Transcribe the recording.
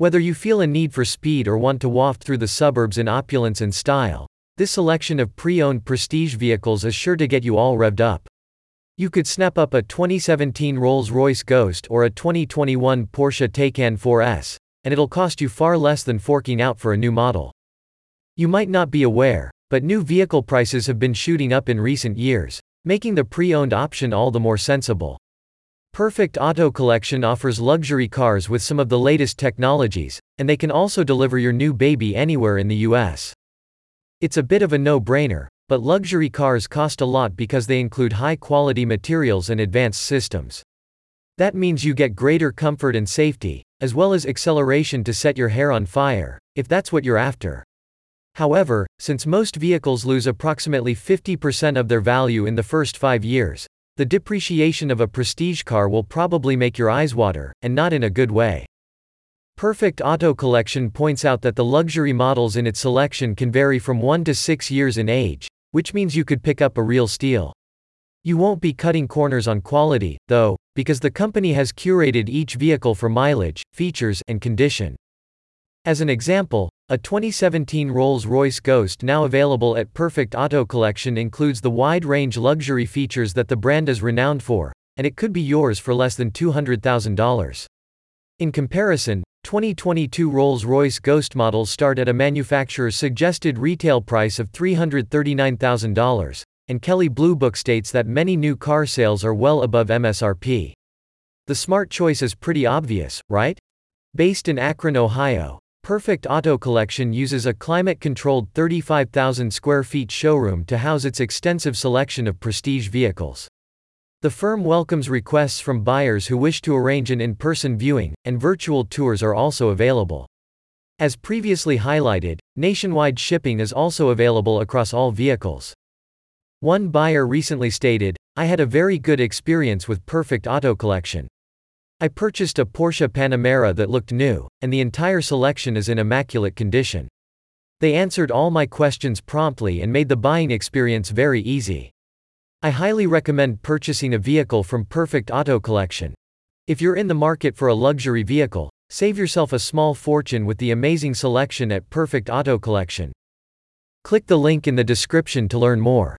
Whether you feel a need for speed or want to waft through the suburbs in opulence and style, this selection of pre-owned prestige vehicles is sure to get you all revved up. You could snap up a 2017 Rolls-Royce Ghost or a 2021 Porsche Taycan 4S, and it'll cost you far less than forking out for a new model. You might not be aware, but new vehicle prices have been shooting up in recent years, making the pre-owned option all the more sensible. Perfect Auto Collection offers luxury cars with some of the latest technologies, and they can also deliver your new baby anywhere in the US. It's a bit of a no-brainer, but luxury cars cost a lot because they include high-quality materials and advanced systems. That means you get greater comfort and safety, as well as acceleration to set your hair on fire, if that's what you're after. However, since most vehicles lose approximately 50% of their value in the first five years, the depreciation of a prestige car will probably make your eyes water, and not in a good way. Perfect Auto Collection points out that the luxury models in its selection can vary from 1 to 6 years in age, which means you could pick up a real steal. You won't be cutting corners on quality, though, because the company has curated each vehicle for mileage, features, and condition. As an example, a 2017 Rolls-Royce Ghost now available at Perfect Auto Collection includes the wide-range luxury features that the brand is renowned for, and it could be yours for less than $200,000. In comparison, 2022 Rolls-Royce Ghost models start at a manufacturer's suggested retail price of $339,000, and Kelley Blue Book states that many new car sales are well above MSRP. The smart choice is pretty obvious, right? Based in Akron, Ohio, Perfect Auto Collection uses a climate-controlled 35,000 square feet showroom to house its extensive selection of prestige vehicles. The firm welcomes requests from buyers who wish to arrange an in-person viewing, and virtual tours are also available. As previously highlighted, nationwide shipping is also available across all vehicles. One buyer recently stated, I had a very good experience with Perfect Auto Collection. I purchased a Porsche Panamera that looked new, and the entire selection is in immaculate condition. They answered all my questions promptly and made the buying experience very easy. I highly recommend purchasing a vehicle from Perfect Auto Collection. If you're in the market for a luxury vehicle, save yourself a small fortune with the amazing selection at Perfect Auto Collection. Click the link in the description to learn more.